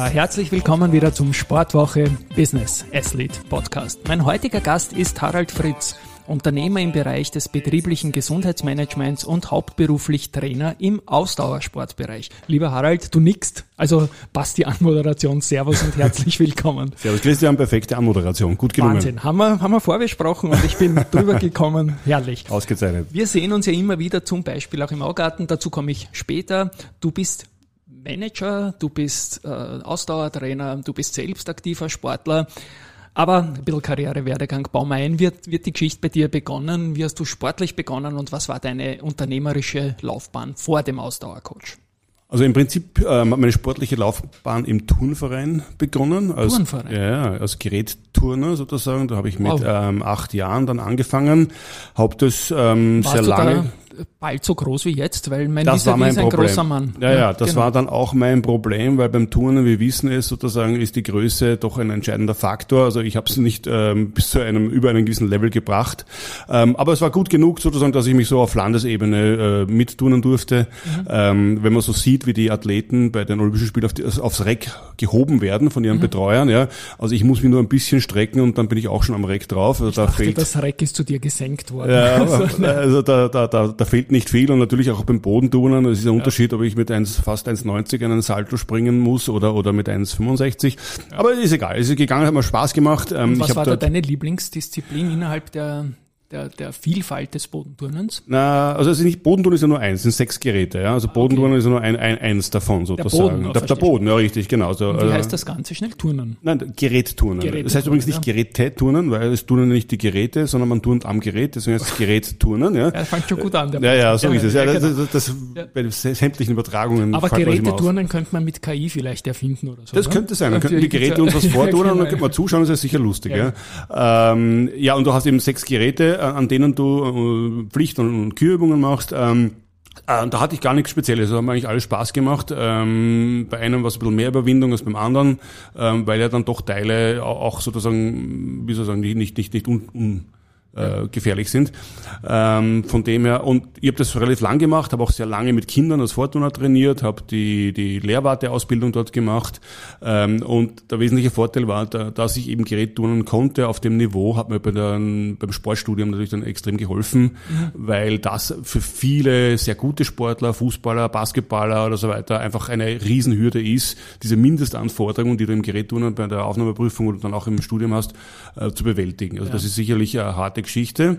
Ja, herzlich willkommen wieder zum Sportwoche Business Athlete Podcast. Mein heutiger Gast ist Harald Fritz, Unternehmer im Bereich des betrieblichen Gesundheitsmanagements und hauptberuflich Trainer im Ausdauersportbereich. Lieber Harald, du nickst, also passt die Anmoderation. Servus und herzlich willkommen. Servus Christian, perfekte Anmoderation, gut gelungen. Wahnsinn, haben wir, haben wir vorbesprochen und ich bin drüber gekommen. Herrlich. Ausgezeichnet. Wir sehen uns ja immer wieder, zum Beispiel auch im Augarten, dazu komme ich später. Du bist Manager, du bist äh, Ausdauertrainer, du bist selbst aktiver Sportler. Aber ein bisschen Karrierewerdegang bauen wir ein. Wird, wird die Geschichte bei dir begonnen? Wie hast du sportlich begonnen und was war deine unternehmerische Laufbahn vor dem Ausdauercoach? Also im Prinzip äh, meine sportliche Laufbahn im Turnverein begonnen. Als, Turnverein? Ja, als Gerätturner sozusagen. Da habe ich mit wow. ähm, acht Jahren dann angefangen. Hab das ähm, sehr lange bald so groß wie jetzt, weil mein das war mein ist ein Problem. großer Mann. Ja, ja, das genau. war dann auch mein Problem, weil beim Turnen, wir wissen es sozusagen, ist die Größe doch ein entscheidender Faktor. Also ich habe es nicht ähm, bis zu einem über einen gewissen Level gebracht, ähm, aber es war gut genug sozusagen, dass ich mich so auf Landesebene äh, mitturnen durfte. Mhm. Ähm, wenn man so sieht, wie die Athleten bei den Olympischen Spielen auf die, aufs Reck gehoben werden von ihren mhm. Betreuern, ja, also ich muss mich nur ein bisschen strecken und dann bin ich auch schon am Reck drauf. Also ich da dachte, fehlt, das Reck ist zu dir gesenkt worden. Ja, also, also da, da, da, da fehlt nicht viel und natürlich auch beim Bodenturnen. Es ist ein Unterschied, ob ich mit 1, fast 1,90 einen Salto springen muss oder, oder mit 1,65. Aber ist egal. Es ist gegangen, hat mir Spaß gemacht. Ähm, und was war da deine Lieblingsdisziplin innerhalb der der, der Vielfalt des Bodenturnens? Na, also es ist nicht, Bodenturnen ist ja nur eins, sind sechs Geräte, ja. Also Bodenturnen okay. ist ja nur ein, ein, eins davon sozusagen. Der Boden, der, der Boden ja richtig, genau. So, wie äh, heißt das Ganze schnell? Turnen? Nein, Gerätturnen. Gerät das heißt übrigens nicht ja. Geräteturnen, weil es turnen nicht die Geräte, sondern man turnt am Gerät, deswegen heißt es Gerätturnen, ja. Ja, fängt schon gut an. Der ja, ja, so ja, ist es. Ja, das, genau. das, das bei sämtlichen Übertragungen. Aber Geräteturnen könnte man mit KI vielleicht erfinden oder so. Das oder? könnte sein. Dann könnten die Geräte uns was vorturnen und dann könnte man zuschauen, das ist sicher lustig, ja. Ja, ähm, ja und du hast eben sechs Geräte, an denen du äh, Pflicht- und Kürübungen machst. Ähm, äh, da hatte ich gar nichts Spezielles, da hat mir eigentlich alles Spaß gemacht. Ähm, bei einem war es ein bisschen mehr Überwindung als beim anderen, ähm, weil ja dann doch Teile auch sozusagen, wie soll ich sagen, nicht, nicht, nicht un, un äh, gefährlich sind. Ähm, von dem her, und ich habe das relativ lang gemacht, habe auch sehr lange mit Kindern als Fortuna trainiert, habe die, die Lehrwarteausbildung dort gemacht ähm, und der wesentliche Vorteil war, da, dass ich eben Gerät turnen konnte auf dem Niveau, hat mir bei der, beim Sportstudium natürlich dann extrem geholfen, mhm. weil das für viele sehr gute Sportler, Fußballer, Basketballer oder so weiter einfach eine Riesenhürde ist, diese Mindestanforderungen, die du im Gerätturnen bei der Aufnahmeprüfung oder dann auch im Studium hast, äh, zu bewältigen. Also ja. das ist sicherlich eine harte harte Geschichte.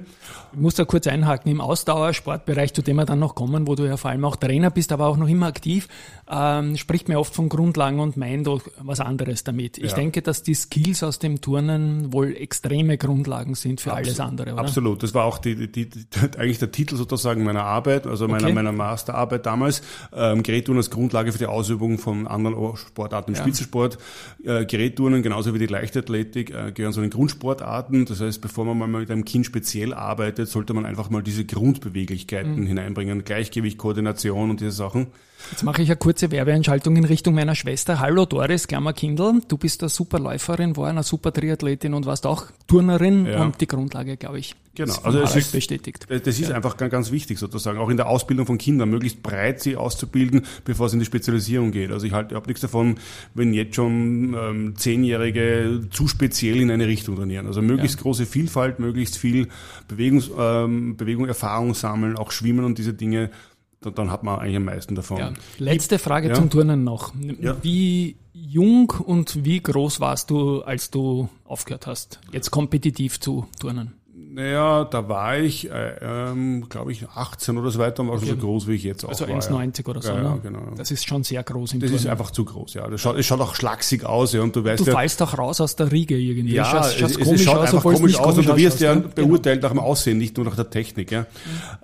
Ich muss da kurz einhaken, im Ausdauersportbereich, zu dem wir dann noch kommen, wo du ja vor allem auch Trainer bist, aber auch noch immer aktiv, ähm, spricht mir oft von Grundlagen und meint auch was anderes damit. Ich ja. denke, dass die Skills aus dem Turnen wohl extreme Grundlagen sind für Absolut. alles andere, oder? Absolut. Das war auch die, die, die, eigentlich der Titel sozusagen meiner Arbeit, also meiner, okay. meiner Masterarbeit damals. Ähm, Gerätturnen als Grundlage für die Ausübung von anderen Sportarten im ja. Spitzensport. Äh, Gerätturnen, genauso wie die Leichtathletik, äh, gehören zu den Grundsportarten. Das heißt, bevor man mal mit einem Kind speziell arbeitet, sollte man einfach mal diese Grundbeweglichkeiten mhm. hineinbringen, Gleichgewicht, Koordination und diese Sachen. Jetzt mache ich eine kurze Werbeeinschaltung in Richtung meiner Schwester. Hallo Doris Klammer Kindl, du bist eine super Läuferin, war eine super Triathletin und warst auch Turnerin ja. und die Grundlage, glaube ich. Genau, also es ist bestätigt. Das ist ja. einfach ganz, wichtig sozusagen, auch in der Ausbildung von Kindern, möglichst breit sie auszubilden, bevor es in die Spezialisierung geht. Also ich halte überhaupt nichts davon, wenn jetzt schon ähm, Zehnjährige zu speziell in eine Richtung trainieren. Also möglichst ja. große Vielfalt, möglichst viel Bewegungs, ähm, Bewegung, Erfahrung sammeln, auch Schwimmen und diese Dinge dann hat man eigentlich am meisten davon. Ja. Letzte Frage ja. zum Turnen noch. Ja. Wie jung und wie groß warst du, als du aufgehört hast, jetzt kompetitiv zu turnen? Naja, da war ich, äh, ähm, glaube ich, 18 oder so weiter und war okay. schon so groß, wie ich jetzt auch also war. Also 1,90 oder so, ja, ne? ja, genau. Das ist schon sehr groß im Das Turnen. ist einfach zu groß, ja. Das schaut, es schaut auch schlaksig aus, ja, und du weißt Du ja, fallst auch raus aus der Riege irgendwie. Ja, schaust, schaust es, es schaut aus, einfach komisch aus und du wirst ja genau. beurteilt nach dem Aussehen, nicht nur nach der Technik, ja.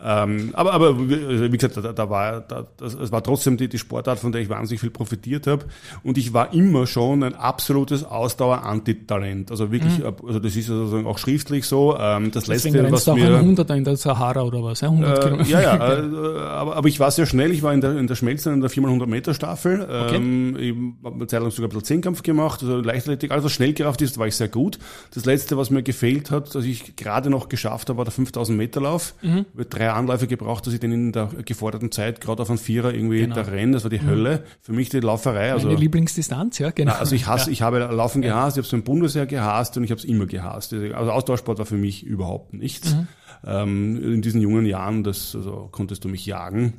Ähm, aber, aber, wie gesagt, da, da war, da, das, es war trotzdem die, die Sportart, von der ich wahnsinnig viel profitiert habe und ich war immer schon ein absolutes Ausdauer-Antitalent. Also wirklich, mhm. also das ist sozusagen auch schriftlich so. Ähm, das Deswegen letzte, was mir 100 in der Sahara oder was? Ja, 100 äh, Kilometer. ja, ja äh, aber, aber ich war sehr schnell. Ich war in der, in der Schmelzen in der 400 Meter Staffel. Okay. Ähm, ich habe eine Zeit lang sogar ein bisschen Zehnkampf gemacht. Also Leichtathletik, alles was Schnellkraft ist, war ich sehr gut. Das letzte, was mir gefehlt hat, dass ich gerade noch geschafft habe, war der 5000 Meter Lauf. Mhm. Ich habe drei Anläufe gebraucht, dass ich den in der geforderten Zeit gerade auf einen Vierer irgendwie genau. da renne. Das war die mhm. Hölle. Für mich die Lauferei. Also, Meine Lieblingsdistanz, ja, genau. Na, also ich hasse, ja. ich habe Laufen gehasst, ich habe es im Bundesheer gehasst und ich habe es immer gehasst. Also Ausdauersport war für mich überhaupt nichts. Mhm. Ähm, in diesen jungen Jahren, das also, konntest du mich jagen.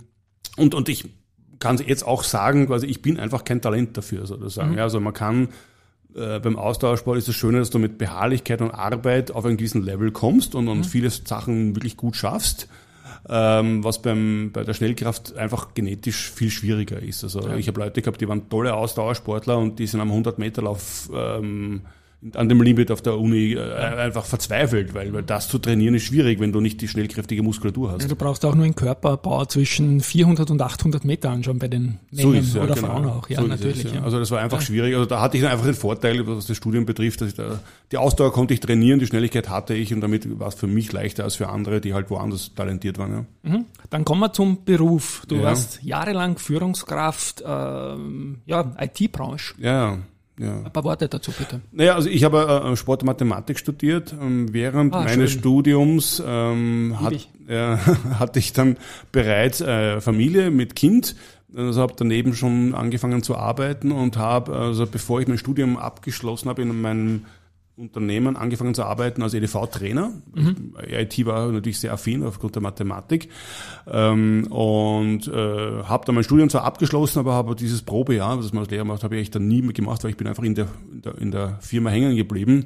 Und, und ich kann jetzt auch sagen, quasi, ich bin einfach kein Talent dafür, sozusagen. Mhm. Ja, also man kann äh, beim Ausdauersport ist das Schöne, dass du mit Beharrlichkeit und Arbeit auf einen gewissen Level kommst und, und mhm. viele Sachen wirklich gut schaffst. Ähm, was beim, bei der Schnellkraft einfach genetisch viel schwieriger ist. Also ja. ich habe Leute gehabt, die waren tolle Ausdauersportler und die sind am 100-Meter-Lauf ähm, an dem Limit auf der Uni äh, einfach verzweifelt, weil, weil das zu trainieren ist schwierig, wenn du nicht die schnellkräftige Muskulatur hast. Ja, du brauchst auch nur einen Körperbau zwischen 400 und 800 Meter anschauen bei den Männern so ist, ja, oder genau. Frauen auch. Ja, so natürlich. Es, ja. Also das war einfach schwierig. Also da hatte ich einfach den Vorteil, was das Studium betrifft, dass ich da, die Ausdauer konnte ich trainieren, die Schnelligkeit hatte ich und damit war es für mich leichter als für andere, die halt woanders talentiert waren. Ja. Mhm. Dann kommen wir zum Beruf. Du warst jahrelang Führungskraft, ähm, ja, IT-Branche. Ja. Ja. Ein paar Worte dazu bitte. Naja, also ich habe äh, Sport und Mathematik studiert. Ähm, während ah, meines schön. Studiums ähm, hat, äh, hatte ich dann bereits äh, Familie mit Kind. Also habe daneben schon angefangen zu arbeiten und habe, also bevor ich mein Studium abgeschlossen habe, in meinem Unternehmen angefangen zu arbeiten als EDV-Trainer. Mhm. IT war natürlich sehr affin aufgrund der Mathematik ähm, und äh, habe dann mein Studium zwar abgeschlossen, aber habe dieses Probejahr, was man als Lehrer macht, habe ich dann nie mehr gemacht, weil ich bin einfach in der, in der, in der Firma hängen geblieben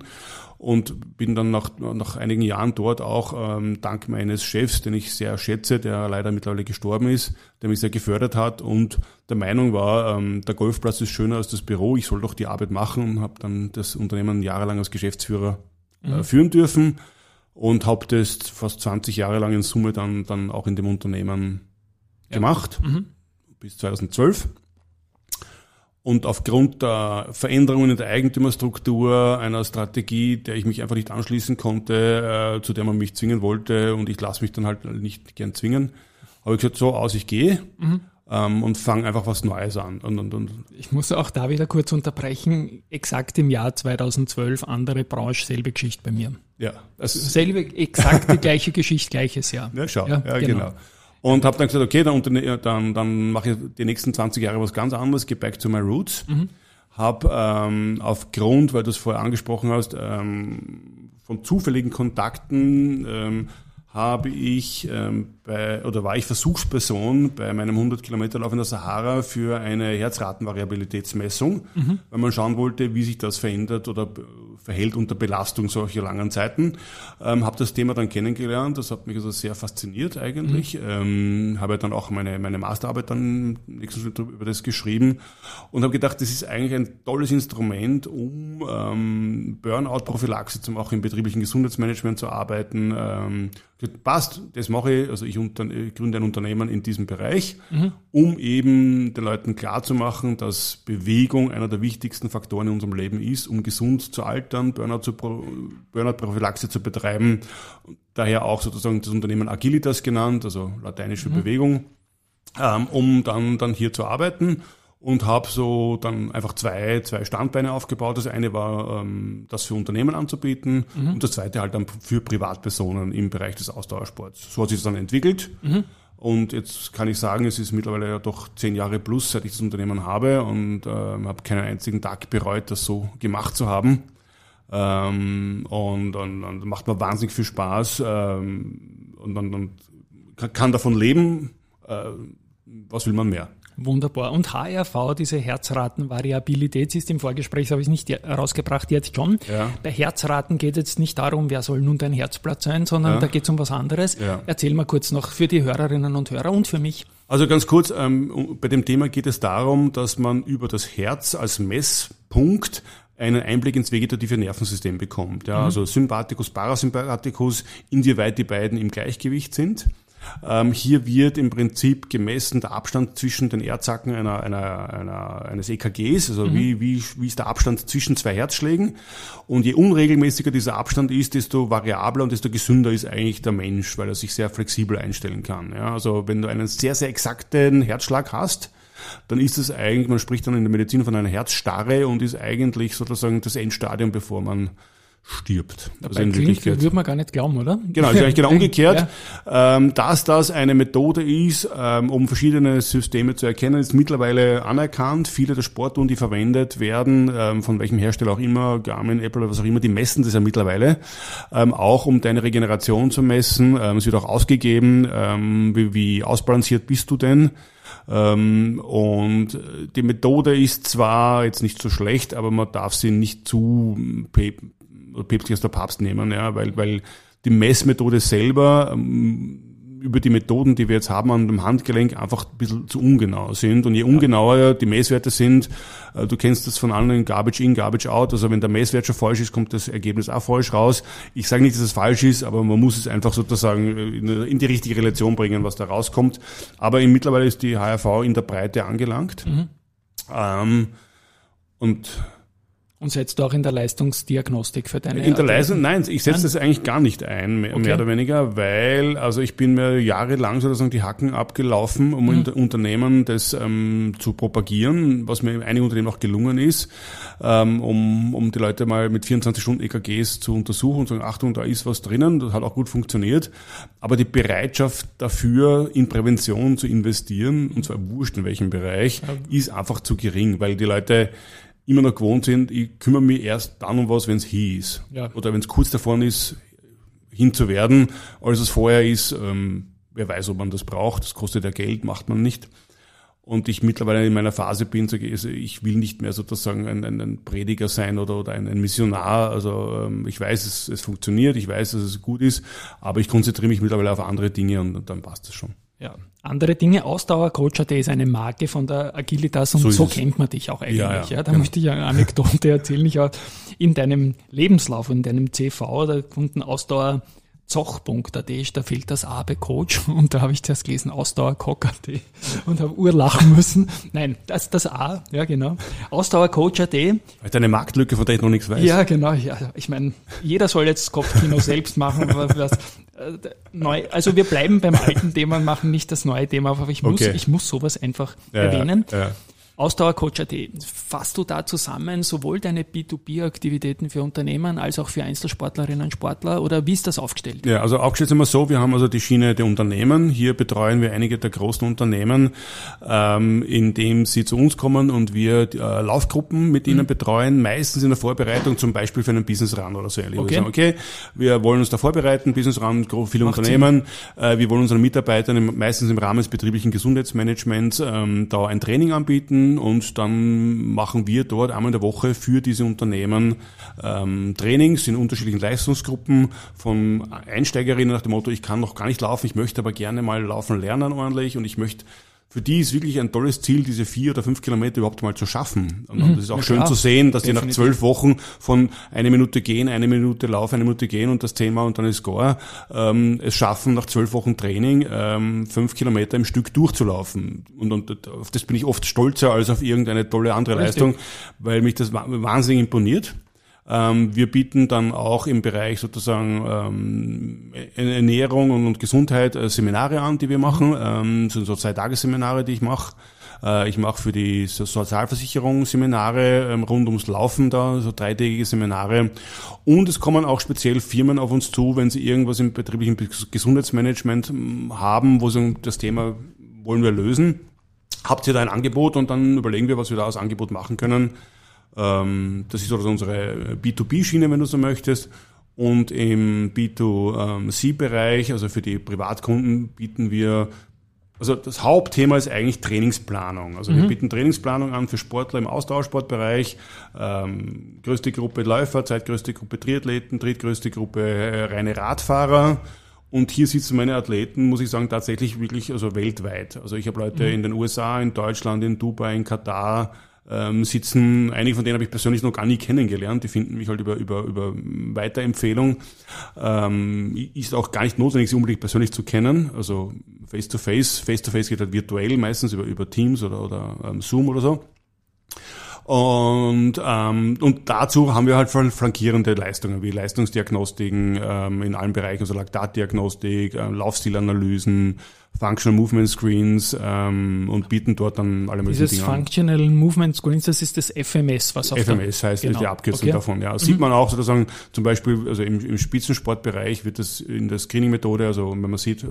und bin dann nach, nach einigen Jahren dort auch ähm, dank meines Chefs, den ich sehr schätze, der leider mittlerweile gestorben ist, der mich sehr gefördert hat und der Meinung war, ähm, der Golfplatz ist schöner als das Büro, ich soll doch die Arbeit machen und habe dann das Unternehmen jahrelang als Geschäftsführer äh, mhm. führen dürfen und habe das fast 20 Jahre lang in Summe dann, dann auch in dem Unternehmen ja. gemacht, mhm. bis 2012. Und aufgrund der Veränderungen in der Eigentümerstruktur, einer Strategie, der ich mich einfach nicht anschließen konnte, äh, zu der man mich zwingen wollte und ich lasse mich dann halt nicht gern zwingen, habe ich gesagt, so aus, ich gehe mhm. ähm, und fange einfach was Neues an. Und, und, und. Ich muss auch da wieder kurz unterbrechen. Exakt im Jahr 2012, andere Branche, selbe Geschichte bei mir. Ja. Also selbe, exakt die gleiche Geschichte, gleiches Jahr. Ja, schau. Ja, ja genau. genau. Und habe dann gesagt, okay, dann, dann, dann mache ich die nächsten 20 Jahre was ganz anderes, gehe back to my roots. Mhm. Habe ähm, aufgrund, weil du es vorher angesprochen hast, ähm, von zufälligen Kontakten ähm, habe ich ähm, bei, oder war ich Versuchsperson bei meinem 100 Kilometer Lauf in der Sahara für eine Herzratenvariabilitätsmessung, mhm. weil man schauen wollte, wie sich das verändert oder verhält unter Belastung solcher langen Zeiten. Ähm, habe das Thema dann kennengelernt, das hat mich also sehr fasziniert eigentlich. Mhm. Ähm, habe dann auch meine, meine Masterarbeit dann nächsten Schritt über das geschrieben und habe gedacht, das ist eigentlich ein tolles Instrument, um ähm, Burnout-Prophylaxe zum auch im betrieblichen Gesundheitsmanagement zu arbeiten. Ähm, passt, das mache ich, also ich unter, gründe ein Unternehmen in diesem Bereich, mhm. um eben den Leuten klarzumachen, dass Bewegung einer der wichtigsten Faktoren in unserem Leben ist, um gesund zu altern, Burnout-Prophylaxe zu betreiben. Daher auch sozusagen das Unternehmen Agilitas genannt, also lateinisch für mhm. Bewegung, ähm, um dann, dann hier zu arbeiten und habe so dann einfach zwei, zwei Standbeine aufgebaut. Das eine war, ähm, das für Unternehmen anzubieten mhm. und das zweite halt dann für Privatpersonen im Bereich des Ausdauersports. So hat sich das dann entwickelt. Mhm. Und jetzt kann ich sagen, es ist mittlerweile ja doch zehn Jahre plus, seit ich das Unternehmen habe und äh, habe keinen einzigen Tag bereut, das so gemacht zu haben. Ähm, und, und macht mir wahnsinnig viel Spaß ähm, und, und, und kann davon leben. Äh, was will man mehr? Wunderbar. Und HRV, diese Herzratenvariabilität, ist im Vorgespräch, habe ich nicht herausgebracht, jetzt schon. Ja. Bei Herzraten geht es nicht darum, wer soll nun dein Herzblatt sein, sondern ja. da geht es um was anderes. Ja. Erzähl mal kurz noch für die Hörerinnen und Hörer und für mich. Also ganz kurz, ähm, bei dem Thema geht es darum, dass man über das Herz als Messpunkt einen Einblick ins vegetative Nervensystem bekommt. Ja, mhm. Also Sympathikus, Parasympathikus, inwieweit die beiden im Gleichgewicht sind. Ähm, hier wird im Prinzip gemessen der Abstand zwischen den Erdzacken einer, einer, einer, eines EKGs, also mhm. wie, wie, wie ist der Abstand zwischen zwei Herzschlägen. Und je unregelmäßiger dieser Abstand ist, desto variabler und desto gesünder ist eigentlich der Mensch, weil er sich sehr flexibel einstellen kann. Ja, also wenn du einen sehr, sehr exakten Herzschlag hast, dann ist es eigentlich, man spricht dann in der Medizin von einer Herzstarre und ist eigentlich sozusagen das Endstadium, bevor man stirbt. Also Dabei also in klingt, würde man gar nicht glauben, oder? Genau, ist eigentlich genau umgekehrt. ja. ähm, dass das eine Methode ist, ähm, um verschiedene Systeme zu erkennen, ist mittlerweile anerkannt. Viele der Sportuhren, die verwendet werden, ähm, von welchem Hersteller auch immer, Garmin, Apple oder was auch immer, die messen das ja mittlerweile, ähm, auch um deine Regeneration zu messen. Ähm, es wird auch ausgegeben, wie, wie ausbalanciert bist du denn? Und die Methode ist zwar jetzt nicht so schlecht, aber man darf sie nicht zu päpstlich als der Papst nehmen, ja, weil, weil die Messmethode selber ähm, über die Methoden, die wir jetzt haben an dem Handgelenk, einfach ein bisschen zu ungenau sind. Und je ungenauer die Messwerte sind, äh, du kennst das von anderen Garbage in, Garbage out. Also wenn der Messwert schon falsch ist, kommt das Ergebnis auch falsch raus. Ich sage nicht, dass es falsch ist, aber man muss es einfach sozusagen in die richtige Relation bringen, was da rauskommt. Aber mittlerweile ist die HRV in der Breite angelangt. Mhm. Ähm, und und setzt du auch in der Leistungsdiagnostik für deine In der Leistung, nein, ich setze das eigentlich gar nicht ein, mehr, okay. mehr, oder weniger, weil, also ich bin mir jahrelang sozusagen die Hacken abgelaufen, um mhm. Unternehmen das ähm, zu propagieren, was mir in einigen Unternehmen auch gelungen ist, ähm, um, um die Leute mal mit 24 Stunden EKGs zu untersuchen und zu sagen, Achtung, da ist was drinnen, das hat auch gut funktioniert. Aber die Bereitschaft dafür, in Prävention zu investieren, und zwar wurscht in welchem Bereich, ist einfach zu gering, weil die Leute immer noch gewohnt sind, ich kümmere mich erst dann um was, wenn es hier ist. Ja. Oder wenn es kurz davon ist, hin zu werden, als es vorher ist. Ähm, wer weiß, ob man das braucht. Das kostet ja Geld, macht man nicht. Und ich mittlerweile in meiner Phase bin, sage ich, also ich will nicht mehr sozusagen ein, ein, ein Prediger sein oder, oder ein, ein Missionar. Also ähm, ich weiß, es, es funktioniert, ich weiß, dass es gut ist, aber ich konzentriere mich mittlerweile auf andere Dinge und, und dann passt es schon. Ja, andere Dinge. Ausdauercoach.at ist eine Marke von der Agilitas und so, so kennt man dich auch eigentlich. Ja, ja, ja. Da genau. möchte ich eine Anekdote erzählen. Ich habe in deinem Lebenslauf, in deinem CV, da gefunden Ausdauer zoch.at, da fehlt das A bei Coach und da habe ich zuerst gelesen Ausdauercoach.at und habe urlachen müssen. Nein, das das A, ja genau. Ausdauercoach.at. Weil eine Marktlücke, von der ich noch nichts weiß. Ja, genau. Ja, ich meine, jeder soll jetzt Kopfkino selbst machen, was, äh, neu, also wir bleiben beim alten Thema und machen nicht das neue Thema, aber ich muss, okay. ich muss sowas einfach ja, erwähnen. Ja. Ausdauercoach.at. Fasst du da zusammen sowohl deine B2B-Aktivitäten für Unternehmen als auch für Einzelsportlerinnen und Sportler oder wie ist das aufgestellt? Ja, also aufgestellt sind wir so, wir haben also die Schiene der Unternehmen. Hier betreuen wir einige der großen Unternehmen, ähm, indem sie zu uns kommen und wir äh, Laufgruppen mit ihnen mhm. betreuen, meistens in der Vorbereitung zum Beispiel für einen Business Run oder so ähnlich. Okay. Wir sagen, okay, wir wollen uns da vorbereiten, Business Run, viele Macht Unternehmen, äh, wir wollen unseren Mitarbeitern meistens im Rahmen des betrieblichen Gesundheitsmanagements ähm, da ein Training anbieten, und dann machen wir dort einmal in der Woche für diese Unternehmen ähm, Trainings in unterschiedlichen Leistungsgruppen von Einsteigerinnen nach dem Motto, ich kann noch gar nicht laufen, ich möchte aber gerne mal laufen lernen ordentlich und ich möchte für die ist wirklich ein tolles Ziel, diese vier oder fünf Kilometer überhaupt mal zu schaffen. Und mhm. das ist auch schön klar. zu sehen, dass Definitiv. die nach zwölf Wochen von eine Minute gehen, eine Minute laufen, eine Minute gehen und das zehnmal und dann ist Score, ähm, es schaffen, nach zwölf Wochen Training ähm, fünf Kilometer im Stück durchzulaufen. Und, und auf das bin ich oft stolzer als auf irgendeine tolle andere Richtig. Leistung, weil mich das wahnsinnig imponiert. Ähm, wir bieten dann auch im Bereich sozusagen ähm, Ernährung und Gesundheit äh, Seminare an, die wir machen. Ähm, sind so zwei Tagesseminare, die ich mache. Äh, ich mache für die Sozialversicherung Seminare rund ums Laufen da, so dreitägige Seminare. Und es kommen auch speziell Firmen auf uns zu, wenn sie irgendwas im betrieblichen Gesundheitsmanagement haben, wo sie das Thema wollen wir lösen. Habt ihr da ein Angebot und dann überlegen wir, was wir da als Angebot machen können. Ähm, das ist also unsere B2B-Schiene, wenn du so möchtest. Und im B2C-Bereich, also für die Privatkunden, bieten wir Also das Hauptthema ist eigentlich Trainingsplanung. Also mhm. wir bieten Trainingsplanung an für Sportler im Ausdauersportbereich. Ähm, größte Gruppe Läufer, zweitgrößte Gruppe Triathleten, drittgrößte Gruppe äh, reine Radfahrer. Und hier sitzen meine Athleten, muss ich sagen, tatsächlich wirklich also weltweit. Also ich habe Leute mhm. in den USA, in Deutschland, in Dubai, in Katar, ähm, sitzen. Einige von denen habe ich persönlich noch gar nie kennengelernt. Die finden mich halt über, über, über Weiterempfehlung. Ähm, ist auch gar nicht notwendig, sie unbedingt persönlich zu kennen. Also face-to-face. Face-to-face geht halt virtuell, meistens über, über Teams oder, oder ähm, Zoom oder so. Und, ähm, und dazu haben wir halt flankierende Leistungen wie Leistungsdiagnostiken ähm, in allen Bereichen, also Laktatdiagnostik, äh, Laufstilanalysen, Functional Movement Screens ähm, und bieten dort dann alle möglichen Dieses Dinge Functional an. Movement Screens, das ist das FMS, was auch FMS heißt genau. die Abkürzung okay. davon. Ja, das mhm. sieht man auch sozusagen zum Beispiel, also im, im Spitzensportbereich wird das in der Screening-Methode, also wenn man sieht, äh,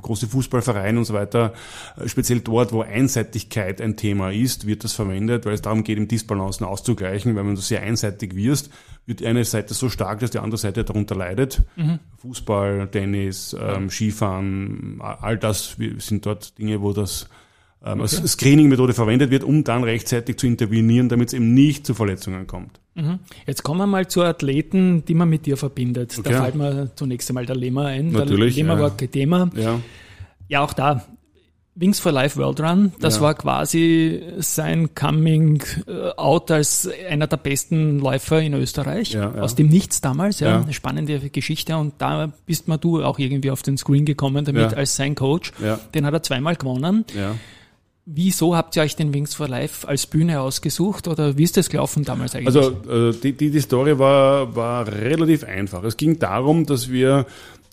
große Fußballvereine und so weiter, äh, speziell dort, wo Einseitigkeit ein Thema ist, wird das verwendet, weil es darum geht, im Disbalancen auszugleichen, weil wenn du sehr einseitig wirst, wird eine Seite so stark, dass die andere Seite darunter leidet. Mhm. Fußball, Tennis, ähm, Skifahren, all das sind dort Dinge, wo das ähm, okay. als Screening-Methode verwendet wird, um dann rechtzeitig zu intervenieren, damit es eben nicht zu Verletzungen kommt. Mhm. Jetzt kommen wir mal zu Athleten, die man mit dir verbindet. Okay. Da fällt mir zunächst einmal der Lema ein. Natürlich. Der Lema ja. war Thema. Ja. Ja, auch da Wings for Life World Run, das ja. war quasi sein Coming äh, Out als einer der besten Läufer in Österreich. Ja, ja. Aus dem Nichts damals, ja, Eine spannende Geschichte. Und da bist mal du auch irgendwie auf den Screen gekommen damit als sein Coach. Den hat er zweimal gewonnen. Wieso habt ihr euch den Wings for Life als Bühne ausgesucht oder wie ist das gelaufen damals eigentlich? Also äh, die, die, die Story war, war relativ einfach. Es ging darum, dass wir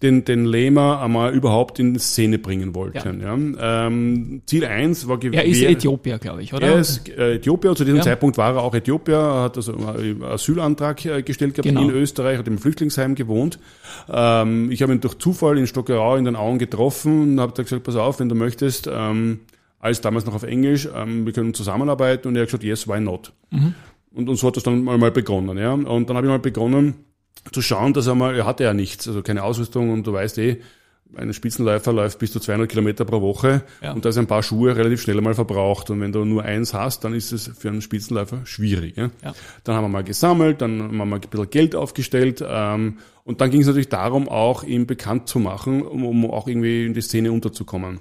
den, den Lema einmal überhaupt in Szene bringen wollten. Ja. ja. Ähm, Ziel eins war gewesen. Er ist Äthiopier, glaube ich, oder? Er ist äh, Äthiopier, zu diesem ja. Zeitpunkt war er auch Äthiopier, hat also einen Asylantrag äh, gestellt gehabt genau. in Österreich, hat im Flüchtlingsheim gewohnt. Ähm, ich habe ihn durch Zufall in Stockerau in den Auen getroffen und habe gesagt, pass auf, wenn du möchtest, ähm, alles damals noch auf Englisch, ähm, wir können zusammenarbeiten und er hat gesagt, yes, why not? Mhm. Und, und so hat das dann mal, mal begonnen. Ja. Und dann habe ich mal begonnen, zu schauen, dass er mal, er hatte ja nichts, also keine Ausrüstung und du weißt eh, ein Spitzenläufer läuft bis zu 200 Kilometer pro Woche ja. und da ist ein paar Schuhe relativ schnell mal verbraucht und wenn du nur eins hast, dann ist es für einen Spitzenläufer schwierig. Ja? ja. Dann haben wir mal gesammelt, dann haben wir mal ein bisschen Geld aufgestellt ähm, und dann ging es natürlich darum, auch ihn bekannt zu machen, um, um auch irgendwie in die Szene unterzukommen.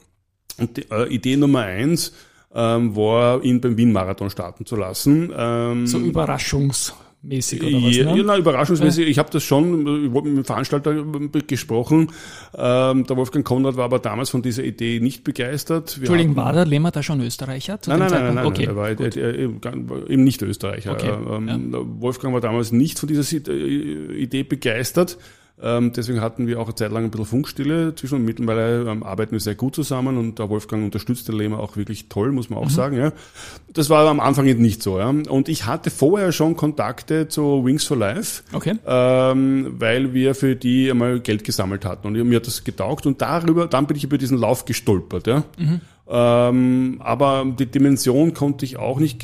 Und die, äh, Idee Nummer eins ähm, war, ihn beim Wien-Marathon starten zu lassen. Ähm, so Überraschungs mäßig oder was? Ja, ne? na, überraschungsmäßig. Ich habe das schon ich mit dem Veranstalter gesprochen. Ähm, der Wolfgang Konrad war aber damals von dieser Idee nicht begeistert. Wir Entschuldigung, war der Lehmer da schon Österreicher? nein, nein, nein, nein, okay, er war gut. eben nicht Österreicher. Okay, ähm, ja. Wolfgang war damals nicht von dieser Idee begeistert. Ähm, deswegen hatten wir auch eine Zeit lang ein bisschen Funkstille zwischen und mittlerweile ähm, arbeiten wir sehr gut zusammen und der Wolfgang unterstützt den Lehmer auch wirklich toll, muss man auch mhm. sagen. Ja. Das war am Anfang nicht so. Ja. Und ich hatte vorher schon Kontakte zu Wings for Life, okay. ähm, weil wir für die einmal Geld gesammelt hatten und mir hat das getaugt und darüber, dann bin ich über diesen Lauf gestolpert. Ja. Mhm. Ähm, aber die Dimension konnte ich auch nicht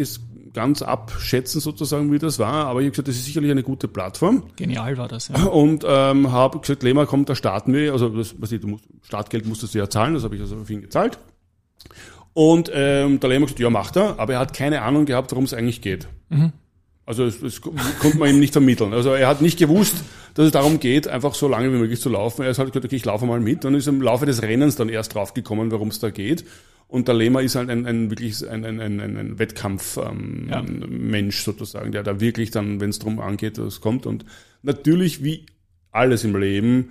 ganz abschätzen sozusagen, wie das war. Aber ich habe gesagt, das ist sicherlich eine gute Plattform. Genial war das, ja. Und ähm, habe gesagt, Lema, komm, da starten wir. Also das, was ich, du musst, Startgeld musstest du ja zahlen, das habe ich also auf ihn gezahlt. Und ähm, der Lehmer gesagt, ja, macht er, aber er hat keine Ahnung gehabt, worum es eigentlich geht. Mhm. Also das, das konnte man ihm nicht vermitteln. Also er hat nicht gewusst, dass es darum geht, einfach so lange wie möglich zu laufen. Er hat halt gesagt, okay, ich laufe mal mit. Und ist im Laufe des Rennens dann erst draufgekommen, worum es da geht. Und der Lema ist halt ein, ein wirklich ein, ein, ein, ein Wettkampfmensch ähm, ja. sozusagen, der da wirklich dann, wenn es darum angeht, das kommt. Und natürlich, wie alles im Leben,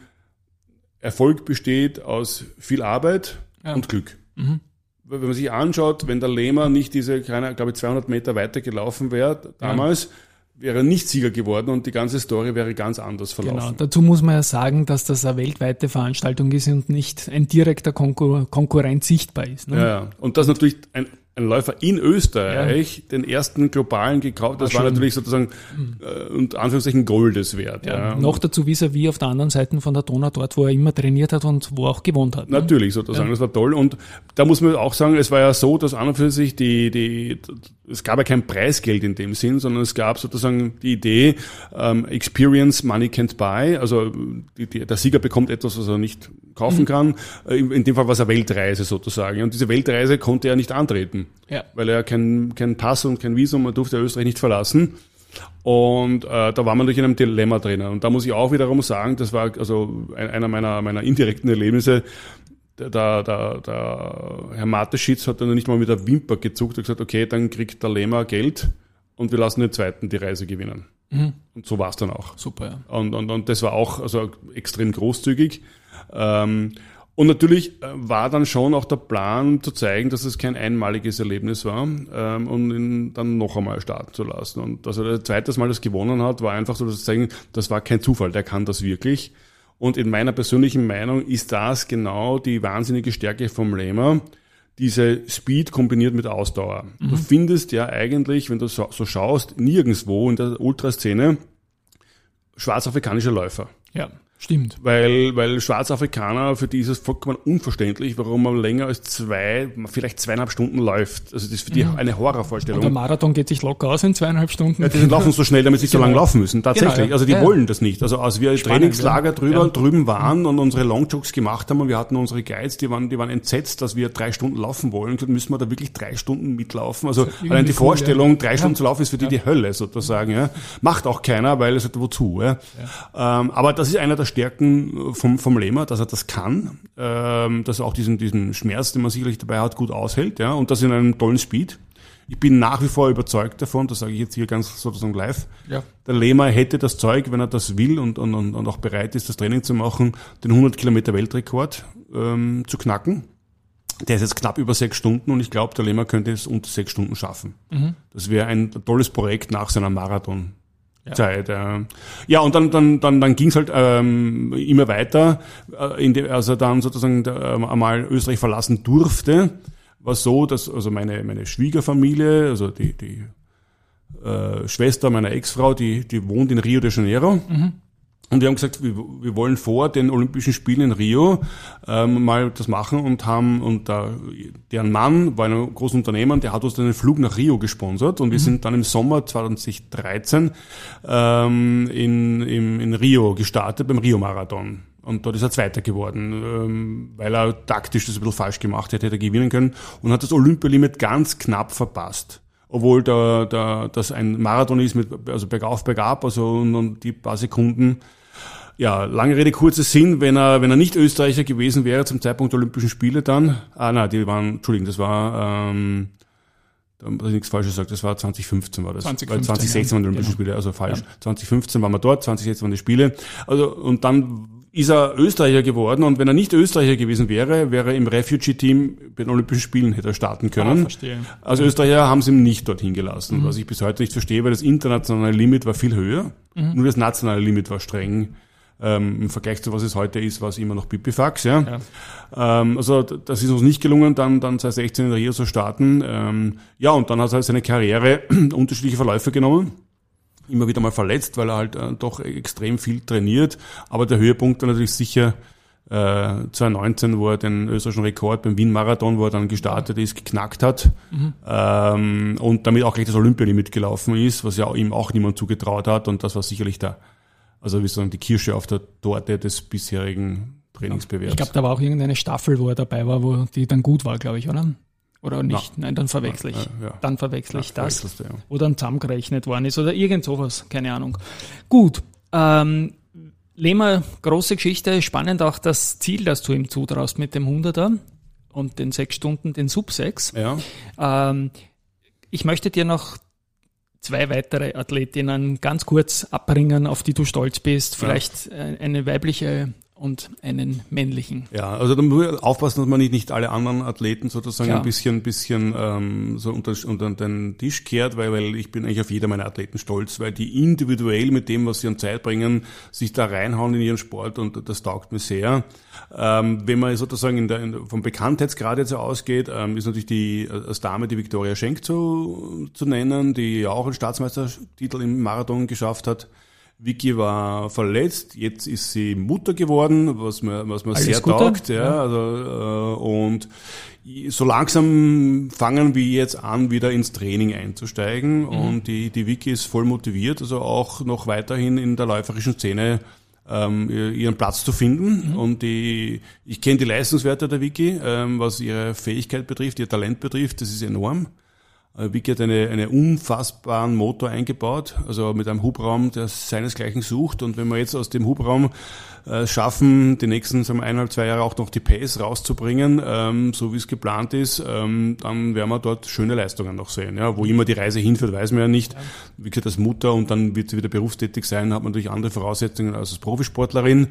Erfolg besteht aus viel Arbeit ja. und Glück. Mhm. Wenn man sich anschaut, wenn der Lema nicht diese, keine, glaube ich, 200 Meter weiter gelaufen wäre damals, ja wäre nicht Sieger geworden und die ganze Story wäre ganz anders verlaufen. Genau, dazu muss man ja sagen, dass das eine weltweite Veranstaltung ist und nicht ein direkter Konkur Konkurrent sichtbar ist. Ne? Ja, und das natürlich ein ein Läufer in Österreich ja. den ersten globalen gekauft. Das war, war natürlich sozusagen mhm. äh, und Anführungszeichen Goldes wert. Ja. ja. Noch dazu vis wie auf der anderen Seite von der Donau dort, wo er immer trainiert hat und wo er auch gewohnt hat. Ne? Natürlich sozusagen, ja. das war toll. Und da muss man auch sagen, es war ja so, dass an und für sich die, die, es gab ja kein Preisgeld in dem Sinn, sondern es gab sozusagen die Idee, ähm, Experience Money Can't Buy. Also die, die, der Sieger bekommt etwas, was er nicht kaufen mhm. kann. Äh, in dem Fall war es eine Weltreise sozusagen. Und diese Weltreise konnte er nicht antreten, ja. weil er kein, kein Pass und kein Visum, er durfte Österreich nicht verlassen. Und äh, da war man durch einem Dilemma drinnen. Und da muss ich auch wiederum sagen, das war also einer meiner, meiner indirekten Erlebnisse, der, der, der Herr Mateschitz hat dann nicht mal mit der Wimper gezuckt und gesagt, okay, dann kriegt der Lehmer Geld und wir lassen den zweiten die Reise gewinnen. Mhm. Und so war es dann auch. Super, ja. Und, und, und das war auch also extrem großzügig. Ähm, und natürlich äh, war dann schon auch der Plan zu zeigen, dass es kein einmaliges Erlebnis war ähm, und ihn dann noch einmal starten zu lassen. Und dass er das zweites Mal das gewonnen hat, war einfach so, dass zu zeigen, das war kein Zufall, der kann das wirklich. Und in meiner persönlichen Meinung ist das genau die wahnsinnige Stärke vom Lehmer, diese Speed kombiniert mit Ausdauer. Mhm. Du findest ja eigentlich, wenn du so, so schaust, nirgendswo in der Ultraszene schwarzafrikanische Läufer. Ja. Stimmt. Weil, weil Schwarzafrikaner, für die ist es vollkommen unverständlich, warum man länger als zwei, vielleicht zweieinhalb Stunden läuft. Also das ist für die mhm. eine Horrorvorstellung. Und der Marathon geht sich locker aus in zweieinhalb Stunden. Ja, die sind laufen so schnell, damit sie genau. so lange laufen müssen. Tatsächlich. Genau, ja. Also die ja. wollen das nicht. Also als wir Spannend, Trainingslager drüber, drüben waren und unsere Longjogs gemacht haben und wir hatten unsere Guides, die waren, die waren entsetzt, dass wir drei Stunden laufen wollen. Und müssen wir da wirklich drei Stunden mitlaufen. Also allein die cool, Vorstellung, drei Stunden zu laufen, ist für die die Hölle sozusagen. Ja. Macht auch keiner, weil es hat wozu. Ja. Ähm, aber das ist einer der Stärken vom, vom Lehmer, dass er das kann, ähm, dass er auch diesen, diesen Schmerz, den man sicherlich dabei hat, gut aushält, ja, und das in einem tollen Speed. Ich bin nach wie vor überzeugt davon, das sage ich jetzt hier ganz sozusagen live. Ja. Der Lehmer hätte das Zeug, wenn er das will und, und, und auch bereit ist, das Training zu machen, den 100 Kilometer Weltrekord ähm, zu knacken. Der ist jetzt knapp über sechs Stunden und ich glaube, der Lehmer könnte es unter sechs Stunden schaffen. Mhm. Das wäre ein tolles Projekt nach seiner Marathon. Ja. Zeit. Ja, ja und dann, dann, dann, dann ging es halt ähm, immer weiter, äh, in die, als er dann sozusagen äh, einmal Österreich verlassen durfte, war so, dass also meine, meine Schwiegerfamilie, also die, die äh, Schwester meiner Ex-Frau, die, die wohnt in Rio de Janeiro. Mhm. Und wir haben gesagt, wir, wir wollen vor den Olympischen Spielen in Rio ähm, mal das machen und haben, und da, deren Mann war ein großes Unternehmen, der hat uns dann einen Flug nach Rio gesponsert und wir mhm. sind dann im Sommer 2013 ähm, in, in, in Rio gestartet, beim Rio-Marathon. Und dort ist er Zweiter geworden, ähm, weil er taktisch das ein bisschen falsch gemacht hätte, hätte er gewinnen können und hat das Olympialimit ganz knapp verpasst obwohl da, da, das ein Marathon ist mit also bergauf, bergab, also und, und die paar Sekunden. Ja, lange Rede, kurzer Sinn, wenn er, wenn er nicht Österreicher gewesen wäre zum Zeitpunkt der Olympischen Spiele dann, ah nein, die waren, Entschuldigung, das war, ähm, da habe ich nichts Falsches gesagt, das war 2015 war das. 2015, Weil 2016 ja. waren die Olympischen genau. Spiele, also falsch. Ja. 2015 waren wir dort, 2016 waren die Spiele. Also, und dann ist er Österreicher geworden und wenn er nicht Österreicher gewesen wäre, wäre er im Refugee-Team bei den Olympischen Spielen hätte er starten können. Ah, verstehe. Also Österreicher haben sie ihm nicht dorthin gelassen, mhm. was ich bis heute nicht verstehe, weil das internationale Limit war viel höher, mhm. nur das nationale Limit war streng. Ähm, Im Vergleich zu was es heute ist, war es immer noch Pipifax. Ja? ja. Ähm, also das ist uns nicht gelungen, dann, dann 2016 in Rio zu starten. Ähm, ja, und dann hat er seine Karriere unterschiedliche Verläufe genommen immer wieder mal verletzt, weil er halt äh, doch extrem viel trainiert. Aber der Höhepunkt dann natürlich sicher äh, 2019, wo er den österreichischen Rekord beim Wien-Marathon, wo er dann gestartet ist, geknackt hat mhm. ähm, und damit auch gleich das Olympialimit gelaufen ist, was ja ihm auch niemand zugetraut hat und das war sicherlich der, also wie sagen, die Kirsche auf der Torte des bisherigen Trainingsbewerbs. Ich glaube, da war auch irgendeine Staffel, wo er dabei war, wo die dann gut war, glaube ich, oder? Oder nicht? Na, Nein, dann verwechsel ich. Ja, ja. Dann verwechsel ich das. Ja. Wo dann zusammengerechnet worden ist oder irgend sowas, keine Ahnung. Gut. Ähm, Lehmer, große Geschichte, spannend auch das Ziel, das du ihm zutraust mit dem 100er und den sechs Stunden, den Sub 6. Ja. Ähm, ich möchte dir noch zwei weitere Athletinnen ganz kurz abbringen, auf die du stolz bist. Vielleicht ja. eine weibliche und einen männlichen. Ja, also da muss man aufpassen, dass man nicht, nicht alle anderen Athleten sozusagen Klar. ein bisschen, bisschen ähm, so unter, unter den Tisch kehrt, weil, weil ich bin eigentlich auf jeder meiner Athleten stolz, weil die individuell mit dem, was sie an Zeit bringen, sich da reinhauen in ihren Sport und das taugt mir sehr. Ähm, wenn man sozusagen in der, in, vom Bekanntheitsgrad jetzt ausgeht, ähm, ist natürlich die als Dame die Viktoria Schenk zu, zu nennen, die ja auch einen Staatsmeistertitel im Marathon geschafft hat. Vicky war verletzt, jetzt ist sie Mutter geworden, was mir, was mir sehr Gute. taugt. Ja, ja. Also, äh, und so langsam fangen wir jetzt an, wieder ins Training einzusteigen. Mhm. Und die, die Vicky ist voll motiviert, also auch noch weiterhin in der läuferischen Szene ähm, ihren Platz zu finden. Mhm. Und die, ich kenne die Leistungswerte der Wiki, ähm, was ihre Fähigkeit betrifft, ihr Talent betrifft, das ist enorm. Äh, Wiki hat eine, einen unfassbaren Motor eingebaut, also mit einem Hubraum, der seinesgleichen sucht. Und wenn wir jetzt aus dem Hubraum äh, schaffen, die nächsten sagen wir, eineinhalb, zwei Jahre auch noch die Pace rauszubringen, ähm, so wie es geplant ist, ähm, dann werden wir dort schöne Leistungen noch sehen. Ja, wo immer die Reise hinführt, weiß man ja nicht. Ja. Wie gesagt, als Mutter und dann wird sie wieder berufstätig sein, hat man natürlich andere Voraussetzungen als als Profisportlerin.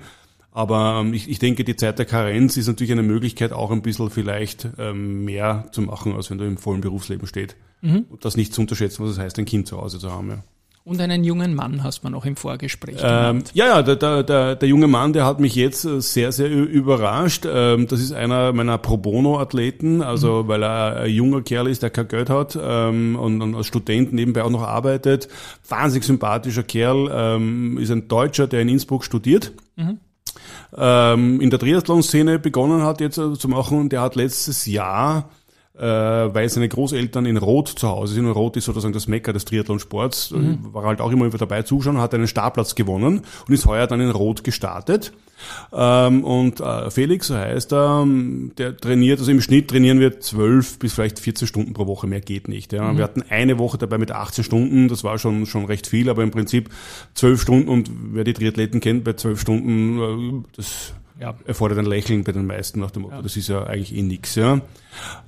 Aber ähm, ich, ich denke, die Zeit der Karenz ist natürlich eine Möglichkeit, auch ein bisschen vielleicht ähm, mehr zu machen, als wenn du im vollen Berufsleben steht. Mhm. Und das nicht zu unterschätzen, was es heißt, ein Kind zu Hause zu haben. Ja. Und einen jungen Mann hast man noch im Vorgespräch ähm, Ja, ja, der, der, der, der junge Mann, der hat mich jetzt äh, sehr, sehr überrascht. Ähm, das ist einer meiner Pro Bono-Athleten, also mhm. weil er ein junger Kerl ist, der kein Geld hat ähm, und, und als Student nebenbei auch noch arbeitet. Wahnsinnig sympathischer Kerl, ähm, ist ein Deutscher, der in Innsbruck studiert. Mhm ähm, in der Triathlon-Szene begonnen hat jetzt äh, zu machen. Der hat letztes Jahr äh, weil seine Großeltern in Rot zu Hause sind. Und Rot ist sozusagen das Mecker des Triathlonsports. Mhm. War halt auch immer dabei zuschauen, hat einen Startplatz gewonnen und ist heuer dann in Rot gestartet. Ähm, und äh, Felix, so heißt er, der trainiert, also im Schnitt trainieren wir zwölf bis vielleicht 14 Stunden pro Woche, mehr geht nicht. Ja. Mhm. Wir hatten eine Woche dabei mit 18 Stunden, das war schon, schon recht viel, aber im Prinzip zwölf Stunden und wer die Triathleten kennt, bei zwölf Stunden, äh, das ja. erfordert ein Lächeln bei den meisten nach dem Motto, ja. das ist ja eigentlich eh nix, ja.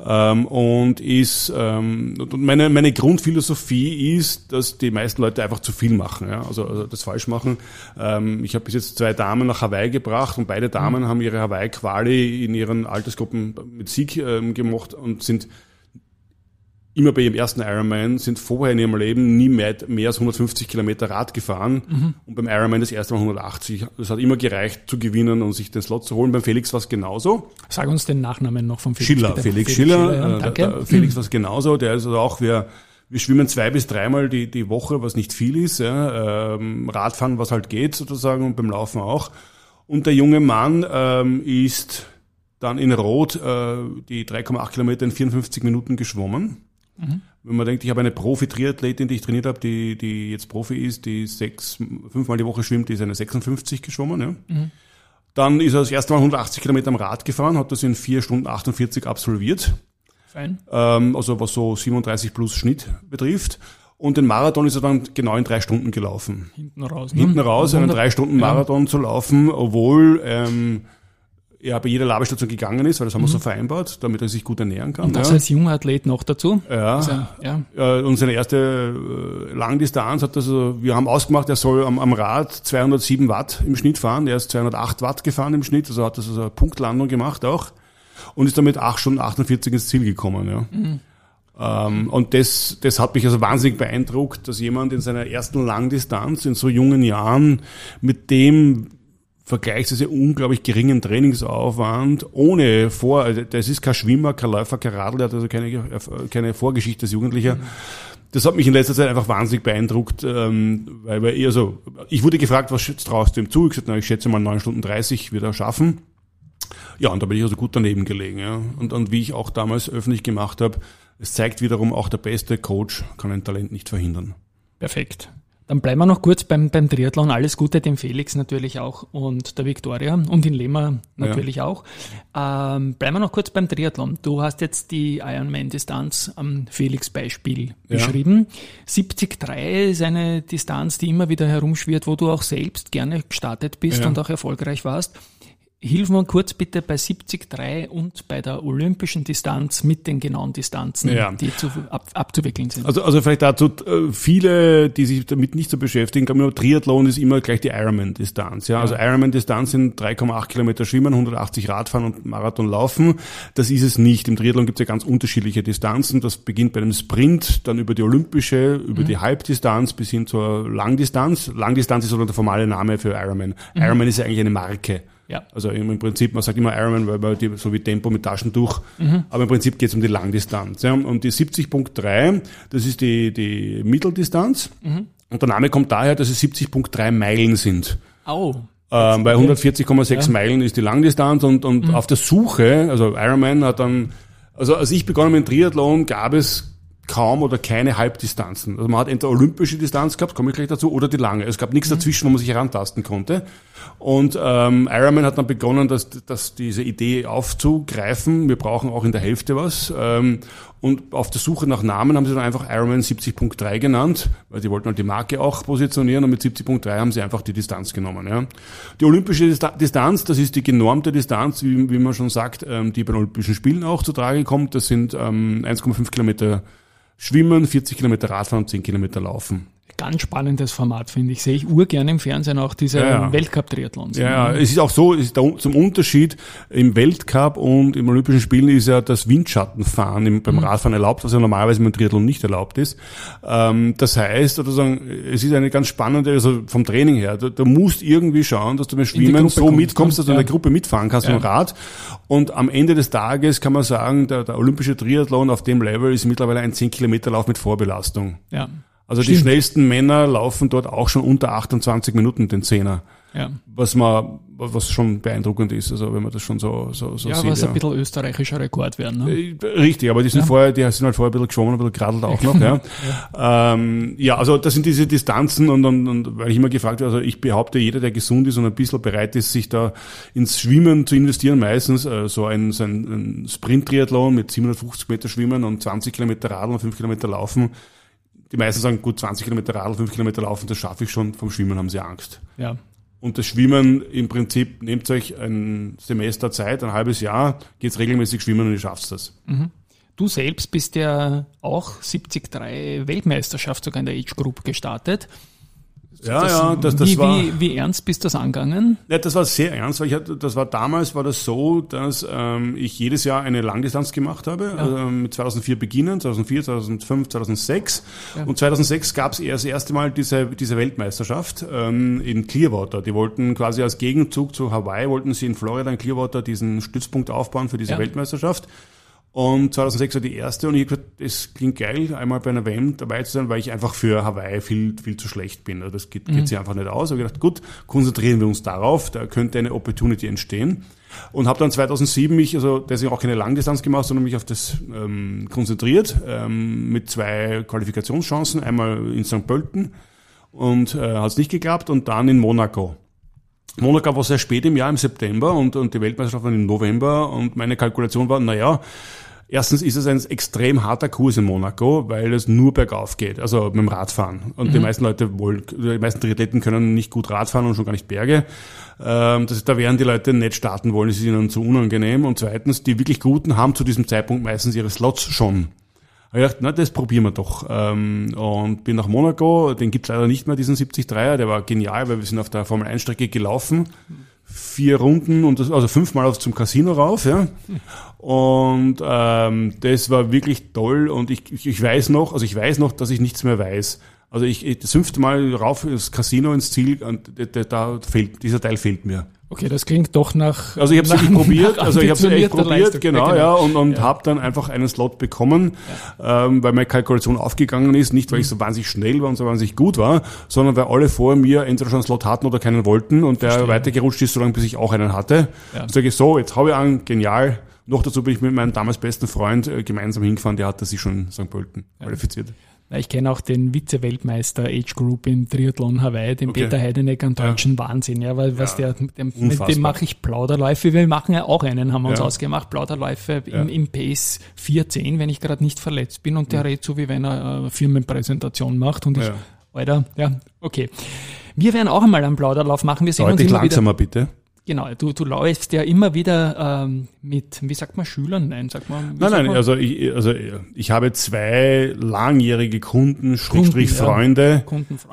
Ähm, und ist, ähm, meine, meine Grundphilosophie ist, dass die meisten Leute einfach zu viel machen, ja, also, also das falsch machen. Ähm, ich habe bis jetzt zwei Damen nach Hawaii gebracht und beide Damen mhm. haben ihre Hawaii-Quali in ihren Altersgruppen mit Sieg ähm, gemacht und sind immer bei ihrem ersten Ironman, sind vorher in ihrem Leben nie mehr, mehr als 150 Kilometer Rad gefahren mhm. und beim Ironman das erste Mal 180. Das hat immer gereicht zu gewinnen und sich den Slot zu holen. Beim Felix war es genauso. Sag uns den Nachnamen noch vom Felix. Schiller, bitte. Felix, Schiller. Schiller ja, äh, danke. Der, der Felix war es genauso. Der ist also auch, wir, wir schwimmen zwei bis dreimal die, die Woche, was nicht viel ist. Ja. Ähm, Radfahren, was halt geht sozusagen und beim Laufen auch. Und der junge Mann ähm, ist dann in Rot äh, die 3,8 Kilometer in 54 Minuten geschwommen. Mhm. Wenn man denkt, ich habe eine Profi-Triathletin, die ich trainiert habe, die, die jetzt Profi ist, die sechs, fünfmal die Woche schwimmt, die ist eine 56 geschwommen. Ja. Mhm. Dann ist er das erste Mal 180 Kilometer am Rad gefahren, hat das in vier Stunden 48 absolviert. Fein. Ähm, also was so 37 plus Schnitt betrifft. Und den Marathon ist er dann genau in drei Stunden gelaufen. Hinten raus. Ne? Hinten raus, einen drei Stunden Marathon ja. zu laufen, obwohl ähm, er bei jeder Labestation gegangen ist, weil das haben mhm. wir so vereinbart, damit er sich gut ernähren kann. Und das ja. als junger Athlet noch dazu? Ja. Also, ja. Und seine erste äh, Langdistanz hat also, wir haben ausgemacht, er soll am, am Rad 207 Watt im Schnitt fahren. Er ist 208 Watt gefahren im Schnitt, also hat das also eine Punktlandung gemacht auch. Und ist damit 8 Stunden 48 ins Ziel gekommen, ja. Mhm. Ähm, und das, das hat mich also wahnsinnig beeindruckt, dass jemand in seiner ersten Langdistanz in so jungen Jahren mit dem vergleichsweise unglaublich geringen Trainingsaufwand, ohne vor, also das ist kein Schwimmer, kein Läufer, kein Radler, hat also keine, keine Vorgeschichte als Jugendlicher. Das hat mich in letzter Zeit einfach wahnsinnig beeindruckt, ähm, weil, weil eher so, ich wurde gefragt, was traust du ihm zu? Ich gesagt, na, ich schätze mal 9 Stunden 30 wird er schaffen. Ja, und da bin ich also gut daneben gelegen. Ja. Und, und wie ich auch damals öffentlich gemacht habe, es zeigt wiederum, auch der beste Coach kann ein Talent nicht verhindern. Perfekt. Dann bleiben wir noch kurz beim, beim Triathlon. Alles Gute dem Felix natürlich auch und der Viktoria und den Lema natürlich ja. auch. Ähm, bleiben wir noch kurz beim Triathlon. Du hast jetzt die Ironman-Distanz am Felix-Beispiel ja. beschrieben. 70-3 ist eine Distanz, die immer wieder herumschwirrt, wo du auch selbst gerne gestartet bist ja. und auch erfolgreich warst. Hilf mir kurz bitte bei 70-3 und bei der olympischen Distanz mit den genauen Distanzen, ja. die zu, ab, abzuwickeln sind. Also, also vielleicht dazu, äh, viele, die sich damit nicht so beschäftigen, kann man Triathlon ist immer gleich die Ironman-Distanz. Ja? Also ja. Also Ironman-Distanz sind 3,8 Kilometer Schwimmen, 180 Radfahren und Marathon laufen. Das ist es nicht. Im Triathlon gibt es ja ganz unterschiedliche Distanzen. Das beginnt bei einem Sprint, dann über die olympische, über mhm. die Halbdistanz bis hin zur Langdistanz. Langdistanz ist sogar der formale Name für Ironman. Mhm. Ironman ist ja eigentlich eine Marke. Ja. Also im Prinzip, man sagt immer Ironman, weil man die, so wie Tempo mit Taschentuch, mhm. aber im Prinzip geht es um die Langdistanz. Ja. Und die 70.3, das ist die, die Mitteldistanz. Mhm. Und der Name kommt daher, dass es 70.3 Meilen sind. Oh. Ähm, bei 140,6 ja. Meilen ist die Langdistanz und, und mhm. auf der Suche, also Ironman hat dann, also als ich begonnen mit Triathlon, gab es kaum oder keine Halbdistanzen. Also man hat entweder olympische Distanz gehabt, komme ich gleich dazu, oder die lange. Es gab nichts mhm. dazwischen, wo man sich herantasten konnte. Und ähm, Ironman hat dann begonnen, dass, dass diese Idee aufzugreifen. Wir brauchen auch in der Hälfte was. Ähm, und auf der Suche nach Namen haben sie dann einfach Ironman 70.3 genannt, weil sie wollten halt die Marke auch positionieren und mit 70.3 haben sie einfach die Distanz genommen. Ja. Die olympische Distanz, das ist die genormte Distanz, wie, wie man schon sagt, ähm, die bei den Olympischen Spielen auch zu Trage kommt. Das sind ähm, 1,5 Kilometer Schwimmen, 40 Kilometer Radfahren und 10 Kilometer Laufen ganz spannendes Format, finde ich. Sehe ich urgern im Fernsehen auch diese ja, ja. Weltcup-Triathlons. Ja, ja, es ist auch so, ist der, zum Unterschied im Weltcup und im Olympischen Spielen ist ja das Windschattenfahren im, beim mhm. Radfahren erlaubt, was ja normalerweise im Triathlon nicht erlaubt ist. Ähm, das heißt, sozusagen, es ist eine ganz spannende, also vom Training her, du, du musst irgendwie schauen, dass du beim Schwimmen so mitkommst, dass du in der Gruppe mitfahren kannst ja. mit dem Rad. Und am Ende des Tages kann man sagen, der, der olympische Triathlon auf dem Level ist mittlerweile ein 10 Kilometer Lauf mit Vorbelastung. Ja. Also Stimmt. die schnellsten Männer laufen dort auch schon unter 28 Minuten den Zehner. Ja. Was man, was schon beeindruckend ist, also wenn man das schon so, so, so ja, sieht. Was ja, was ein bisschen österreichischer Rekord werden. Ne? Äh, richtig, aber die sind ja. vorher, die sind halt vorher ein bisschen geschwommen, ein bisschen geradelt auch noch, ja. ja. Ähm, ja, also das sind diese Distanzen und, und, und weil ich immer gefragt werde, also ich behaupte, jeder, der gesund ist und ein bisschen bereit ist, sich da ins Schwimmen zu investieren, meistens äh, so ein, so ein, ein Sprint-Triathlon mit 750 Meter Schwimmen und 20 Kilometer Radeln und 5 Kilometer Laufen, die meisten sagen, gut, 20 Kilometer Radl, 5 Kilometer laufen, das schaffe ich schon. Vom Schwimmen haben sie Angst. Ja. Und das Schwimmen im Prinzip, nehmt euch ein Semester Zeit, ein halbes Jahr, geht's regelmäßig schwimmen und ihr schafft das. Mhm. Du selbst bist ja auch 73 Weltmeisterschaft sogar in der Age Group gestartet. Ja, das, ja, das, das wie, war. Wie, wie ernst bist du das angegangen? Ja, das war sehr ernst, weil ich hatte, das war damals war das so, dass ähm, ich jedes Jahr eine Langdistanz gemacht habe, ja. ähm, mit 2004 beginnen, 2004, 2005, 2006 ja. und 2006 gab es erst das erste Mal diese diese Weltmeisterschaft ähm, in Clearwater. Die wollten quasi als Gegenzug zu Hawaii wollten sie in Florida in Clearwater diesen Stützpunkt aufbauen für diese ja. Weltmeisterschaft. Und 2006 war die erste und ich habe gesagt, es klingt geil, einmal bei einer WM dabei zu sein, weil ich einfach für Hawaii viel, viel zu schlecht bin. Also das geht, mhm. geht sich einfach nicht aus. Ich habe gedacht, gut, konzentrieren wir uns darauf, da könnte eine Opportunity entstehen. Und habe dann 2007 mich, also deswegen auch keine Langdistanz gemacht, sondern mich auf das ähm, konzentriert, ähm, mit zwei Qualifikationschancen, einmal in St. Pölten und äh, hat es nicht geklappt und dann in Monaco. Monaco war sehr spät im Jahr, im September und, und die Weltmeisterschaft war im November und meine Kalkulation war, naja, Erstens ist es ein extrem harter Kurs in Monaco, weil es nur bergauf geht, also mit dem Radfahren. Und mhm. die meisten Leute wollen, die meisten Triathleten können nicht gut Radfahren und schon gar nicht Berge. Ähm, das, da werden die Leute nicht starten wollen, es ist ihnen zu unangenehm. Und zweitens, die wirklich Guten haben zu diesem Zeitpunkt meistens ihre Slots schon. Ich dachte, na, das probieren wir doch. Ähm, und bin nach Monaco, den gibt's leider nicht mehr, diesen 70-3er, der war genial, weil wir sind auf der Formel 1-Strecke gelaufen vier Runden und das, also fünfmal zum Casino rauf, ja. Und ähm, das war wirklich toll und ich, ich, ich weiß noch, also ich weiß noch, dass ich nichts mehr weiß. Also ich, das fünfte Mal rauf ins Casino ins Ziel und da, da fehlt, dieser Teil fehlt mir. Okay, das klingt doch nach. Also ich habe es probiert, also ich habe es echt probiert, Leistung. genau, ja, genau. und, und ja. habe dann einfach einen Slot bekommen, ja. ähm, weil meine Kalkulation aufgegangen ist, nicht weil ich so wahnsinnig schnell war und so wahnsinnig gut war, sondern weil alle vor mir entweder schon einen Slot hatten oder keinen wollten und der Verstehen. weitergerutscht ist, solange bis ich auch einen hatte. Ja. Und sage ich so, jetzt habe ich an, genial. Noch dazu bin ich mit meinem damals besten Freund äh, gemeinsam hingefahren, der hatte sich schon in St. Pölten qualifiziert. Ich kenne auch den Vize-Weltmeister Age Group im Triathlon Hawaii, den okay. Peter Heideneck, einen deutschen ja. Wahnsinn, ja, weil was ja. der, dem, mit dem mache ich Plauderläufe. Wir machen ja auch einen, haben wir uns ausgemacht, Plauderläufe im, im Pace 410, wenn ich gerade nicht verletzt bin und der redet so, wie wenn er eine Firmenpräsentation macht und ich, Alter, ja, okay. Wir werden auch einmal einen Plauderlauf machen. Wir sehen Deutlich uns immer langsamer wieder. bitte. Genau, du, du läufst ja immer wieder ähm, mit, wie sagt man, Schülern? Nein, sagt man. Nein, nein, man? also ich, also ich habe zwei langjährige Kunden, Schrägstrich Freunde,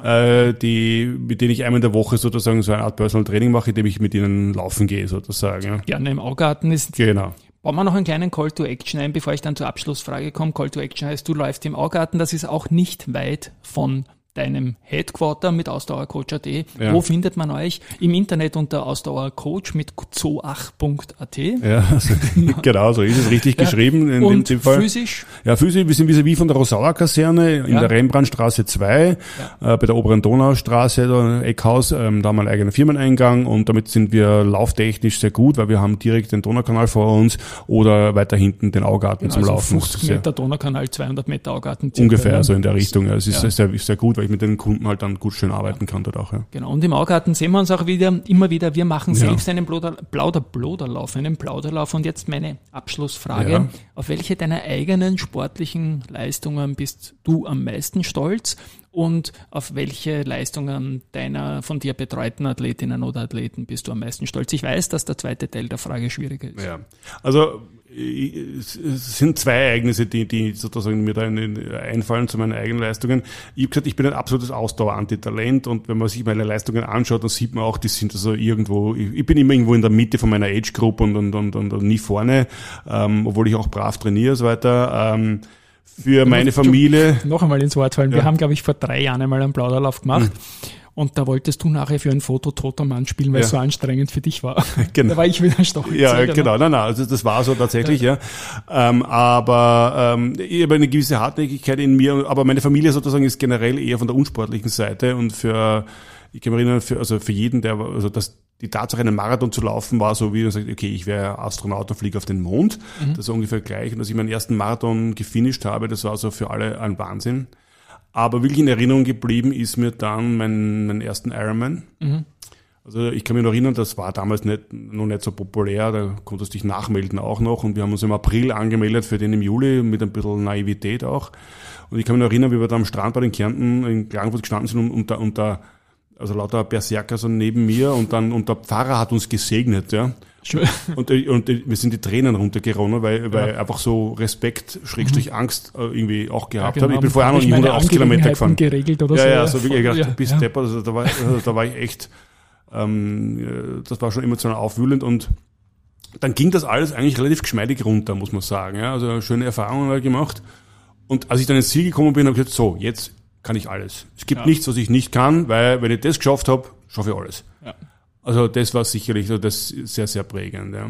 ja. äh, die, mit denen ich einmal in der Woche sozusagen so eine Art Personal Training mache, indem ich mit ihnen laufen gehe, sozusagen. Ja. Gerne im Augarten ist. Genau. Bauen wir noch einen kleinen Call to Action ein, bevor ich dann zur Abschlussfrage komme. Call to Action heißt, du läufst im Augarten, das ist auch nicht weit von deinem Headquarter mit Ausdauercoach.at. Ja. Wo findet man euch? Im Internet unter Ausdauercoach mit zoach.at. Ja, also, genau, so ist es richtig ja. geschrieben in Und dem Fall. physisch? Ja, physisch, wir sind wie von der Rosauer Kaserne in ja. der Rembrandtstraße 2, äh, bei der oberen Donaustraße, der Eckhaus, ähm, da haben wir einen eigenen Firmeneingang und damit sind wir lauftechnisch sehr gut, weil wir haben direkt den Donaukanal vor uns oder weiter hinten den Augarten genau, zum also Laufen. 50 Meter Donaukanal, 200 Meter Augarten. Ungefähr, so in der Richtung. Es ist sehr, sehr gut, weil ich mit den Kunden halt dann gut schön arbeiten kann dort auch. Ja. Genau. Und im Augarten sehen wir uns auch wieder, immer wieder, wir machen selbst einen Plauder, Plauder, Plauderlauf, einen Plauderlauf. Und jetzt meine Abschlussfrage. Auf welche deiner eigenen sportlichen Leistungen bist du am meisten stolz? Und auf welche Leistungen deiner von dir betreuten Athletinnen oder Athleten bist du am meisten stolz? Ich weiß, dass der zweite Teil der Frage schwieriger ist. Ja, also es sind zwei Ereignisse, die, die sozusagen mir da einfallen zu meinen eigenen Leistungen. Ich habe gesagt, ich bin ein absolutes Ausdauer-Antitalent und wenn man sich meine Leistungen anschaut, dann sieht man auch, die sind also irgendwo, ich bin immer irgendwo in der Mitte von meiner Age-Group und, und, und, und, und nie vorne, ähm, obwohl ich auch brav trainiere und so weiter. Ähm, für meine Familie. Noch einmal ins Wort fallen. Ja. Wir haben, glaube ich, vor drei Jahren einmal einen Plauderlauf gemacht. Mhm. Und da wolltest du nachher für ein Foto toter Mann spielen, weil ja. es so anstrengend für dich war. Genau. Da war ich wieder stochig. Ja, genau. genau. Nein, nein, also das war so tatsächlich, ja. ja. Ähm, aber ähm, ich habe eine gewisse Hartnäckigkeit in mir, aber meine Familie sozusagen ist generell eher von der unsportlichen Seite und für ich kann mich erinnern, für, also für jeden, der, also das, die Tatsache, einen Marathon zu laufen, war so, wie man sagt, okay, ich wäre Astronaut und fliege auf den Mond. Mhm. Das ist ungefähr gleich. Und dass ich meinen ersten Marathon gefinisht habe, das war so für alle ein Wahnsinn. Aber wirklich in Erinnerung geblieben ist mir dann mein, mein ersten Ironman. Mhm. Also ich kann mich noch erinnern, das war damals nicht, noch nicht so populär, da konntest du dich nachmelden auch noch und wir haben uns im April angemeldet für den im Juli mit ein bisschen Naivität auch. Und ich kann mich noch erinnern, wie wir da am Strand bei den Kärnten in Klagenfurt gestanden sind und, und, da, und da also lauter Berserker so neben mir und dann und der Pfarrer hat uns gesegnet, ja. Und, und, wir sind die Tränen runtergeronnen, weil, weil ja. einfach so Respekt, Schrägstrich mhm. Angst äh, irgendwie auch gehabt ja, genau. habe. Ich bin vorher noch nicht 180 Kilometer gefahren. geregelt oder ja, so. Ja, so wirklich gedacht, ja, bis ja. Depper, also da war, also da war ich echt, ähm, das war schon emotional aufwühlend und dann ging das alles eigentlich relativ geschmeidig runter, muss man sagen. Ja, also schöne Erfahrungen gemacht. Und als ich dann ins Ziel gekommen bin, habe ich gesagt, so, jetzt kann ich alles. Es gibt ja. nichts, was ich nicht kann, weil wenn ich das geschafft habe, schaffe ich alles. Ja. Also das war sicherlich so das sehr, sehr prägend. Ja.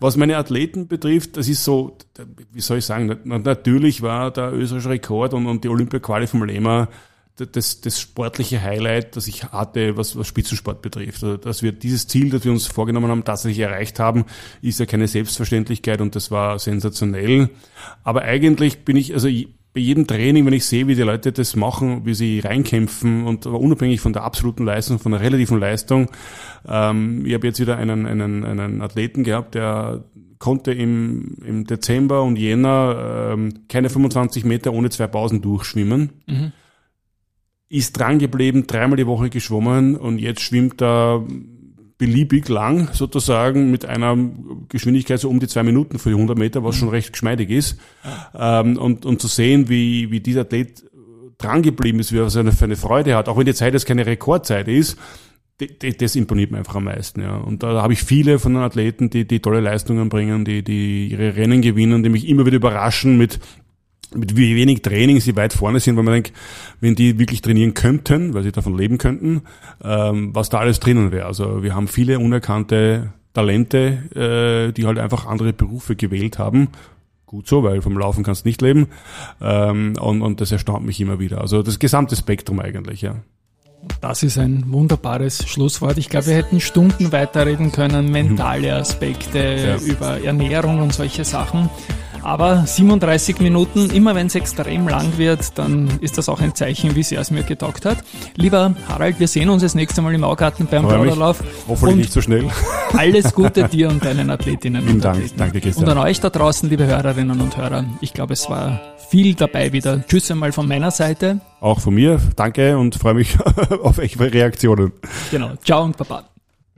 Was meine Athleten betrifft, das ist so, wie soll ich sagen, natürlich war der österreichische Rekord und, und die Olympia-Quali vom Lehmer das, das sportliche Highlight, das ich hatte, was, was Spitzensport betrifft. Also, dass wir dieses Ziel, das wir uns vorgenommen haben, tatsächlich erreicht haben, ist ja keine Selbstverständlichkeit und das war sensationell. Aber eigentlich bin ich, also bei jedem Training, wenn ich sehe, wie die Leute das machen, wie sie reinkämpfen und unabhängig von der absoluten Leistung, von der relativen Leistung. Ähm, ich habe jetzt wieder einen, einen, einen Athleten gehabt, der konnte im, im Dezember und Jänner ähm, keine 25 Meter ohne zwei Pausen durchschwimmen. Mhm. Ist dran geblieben, dreimal die Woche geschwommen und jetzt schwimmt er beliebig lang sozusagen mit einer Geschwindigkeit so um die zwei Minuten für die 100 Meter, was schon recht geschmeidig ist. Ähm, und, und zu sehen, wie, wie dieser Athlet dran geblieben ist, wie er seine, für eine Freude hat, auch wenn die Zeit jetzt keine Rekordzeit ist, das imponiert mir einfach am meisten, ja. Und da habe ich viele von den Athleten, die, die tolle Leistungen bringen, die, die ihre Rennen gewinnen, die mich immer wieder überraschen mit, mit wie wenig Training sie weit vorne sind, weil man denkt, wenn die wirklich trainieren könnten, weil sie davon leben könnten, ähm, was da alles drinnen wäre. Also wir haben viele unerkannte Talente, äh, die halt einfach andere Berufe gewählt haben. Gut so, weil vom Laufen kannst du nicht leben. Ähm, und, und das erstaunt mich immer wieder. Also das gesamte Spektrum eigentlich, ja. Das ist ein wunderbares Schlusswort. Ich glaube, wir hätten Stunden weiterreden können, mentale Aspekte ja. über Ernährung und solche Sachen. Aber 37 Minuten, immer wenn es extrem lang wird, dann ist das auch ein Zeichen, wie sehr es mir getaugt hat. Lieber Harald, wir sehen uns das nächste Mal im Augarten beim Plauderlauf. Hoffentlich nicht so schnell. Alles Gute dir und deinen Athletinnen Vielen und Dank, Athleten. danke Christian. Und an euch da draußen, liebe Hörerinnen und Hörer. Ich glaube, es war viel dabei wieder. Tschüss einmal von meiner Seite. Auch von mir. Danke und freue mich auf eure Reaktionen. Genau. Ciao und Baba.